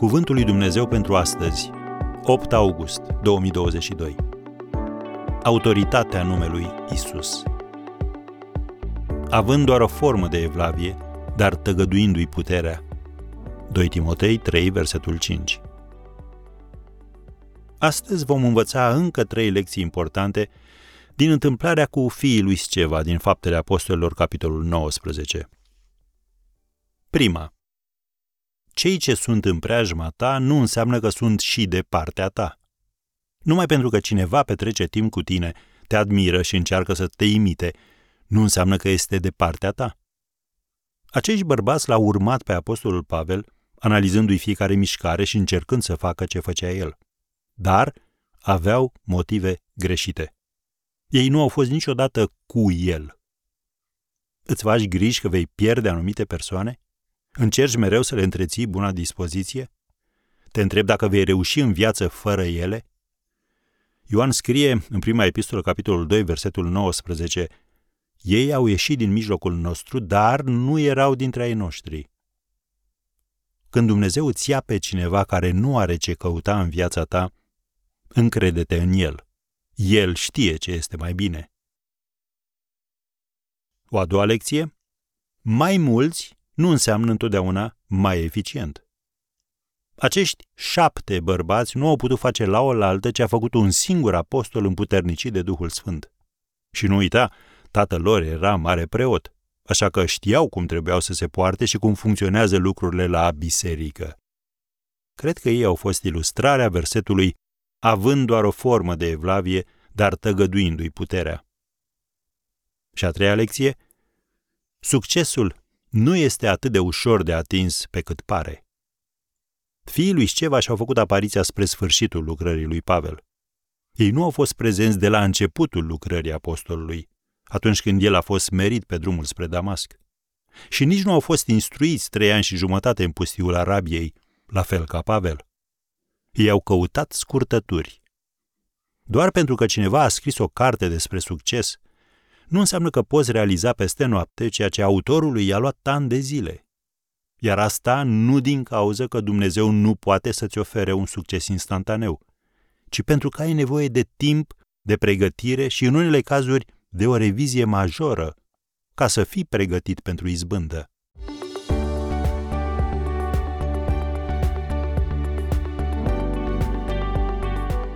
Cuvântul lui Dumnezeu pentru astăzi, 8 august 2022. Autoritatea numelui Isus. Având doar o formă de evlavie, dar tăgăduindu-i puterea. 2 Timotei 3, versetul 5. Astăzi vom învăța încă trei lecții importante din întâmplarea cu fiii lui Sceva din Faptele Apostolilor, capitolul 19. Prima. Cei ce sunt în preajma ta nu înseamnă că sunt și de partea ta. Numai pentru că cineva petrece timp cu tine, te admiră și încearcă să te imite, nu înseamnă că este de partea ta. Acești bărbați l-au urmat pe Apostolul Pavel, analizându-i fiecare mișcare și încercând să facă ce făcea el. Dar aveau motive greșite. Ei nu au fost niciodată cu el. Îți faci griji că vei pierde anumite persoane? Încerci mereu să le întreții buna dispoziție? Te întreb dacă vei reuși în viață fără ele? Ioan scrie în prima epistolă, capitolul 2, versetul 19, Ei au ieșit din mijlocul nostru, dar nu erau dintre ai noștri. Când Dumnezeu îți ia pe cineva care nu are ce căuta în viața ta, încrede-te în El. El știe ce este mai bine. O a doua lecție? Mai mulți nu înseamnă întotdeauna mai eficient. Acești șapte bărbați nu au putut face la oaltă ce a făcut un singur apostol împuternicit de Duhul Sfânt. Și nu uita, tatăl lor era mare preot, așa că știau cum trebuiau să se poarte și cum funcționează lucrurile la biserică. Cred că ei au fost ilustrarea versetului având doar o formă de evlavie, dar tăgăduindu-i puterea. Și a treia lecție, succesul nu este atât de ușor de atins pe cât pare. Fiii lui Sceva și-au făcut apariția spre sfârșitul lucrării lui Pavel. Ei nu au fost prezenți de la începutul lucrării apostolului, atunci când el a fost merit pe drumul spre Damasc. Și nici nu au fost instruiți trei ani și jumătate în pustiul Arabiei, la fel ca Pavel. Ei au căutat scurtături. Doar pentru că cineva a scris o carte despre succes, nu înseamnă că poți realiza peste noapte ceea ce autorului i-a luat ani de zile. Iar asta nu din cauză că Dumnezeu nu poate să-ți ofere un succes instantaneu, ci pentru că ai nevoie de timp, de pregătire și, în unele cazuri, de o revizie majoră ca să fii pregătit pentru izbândă.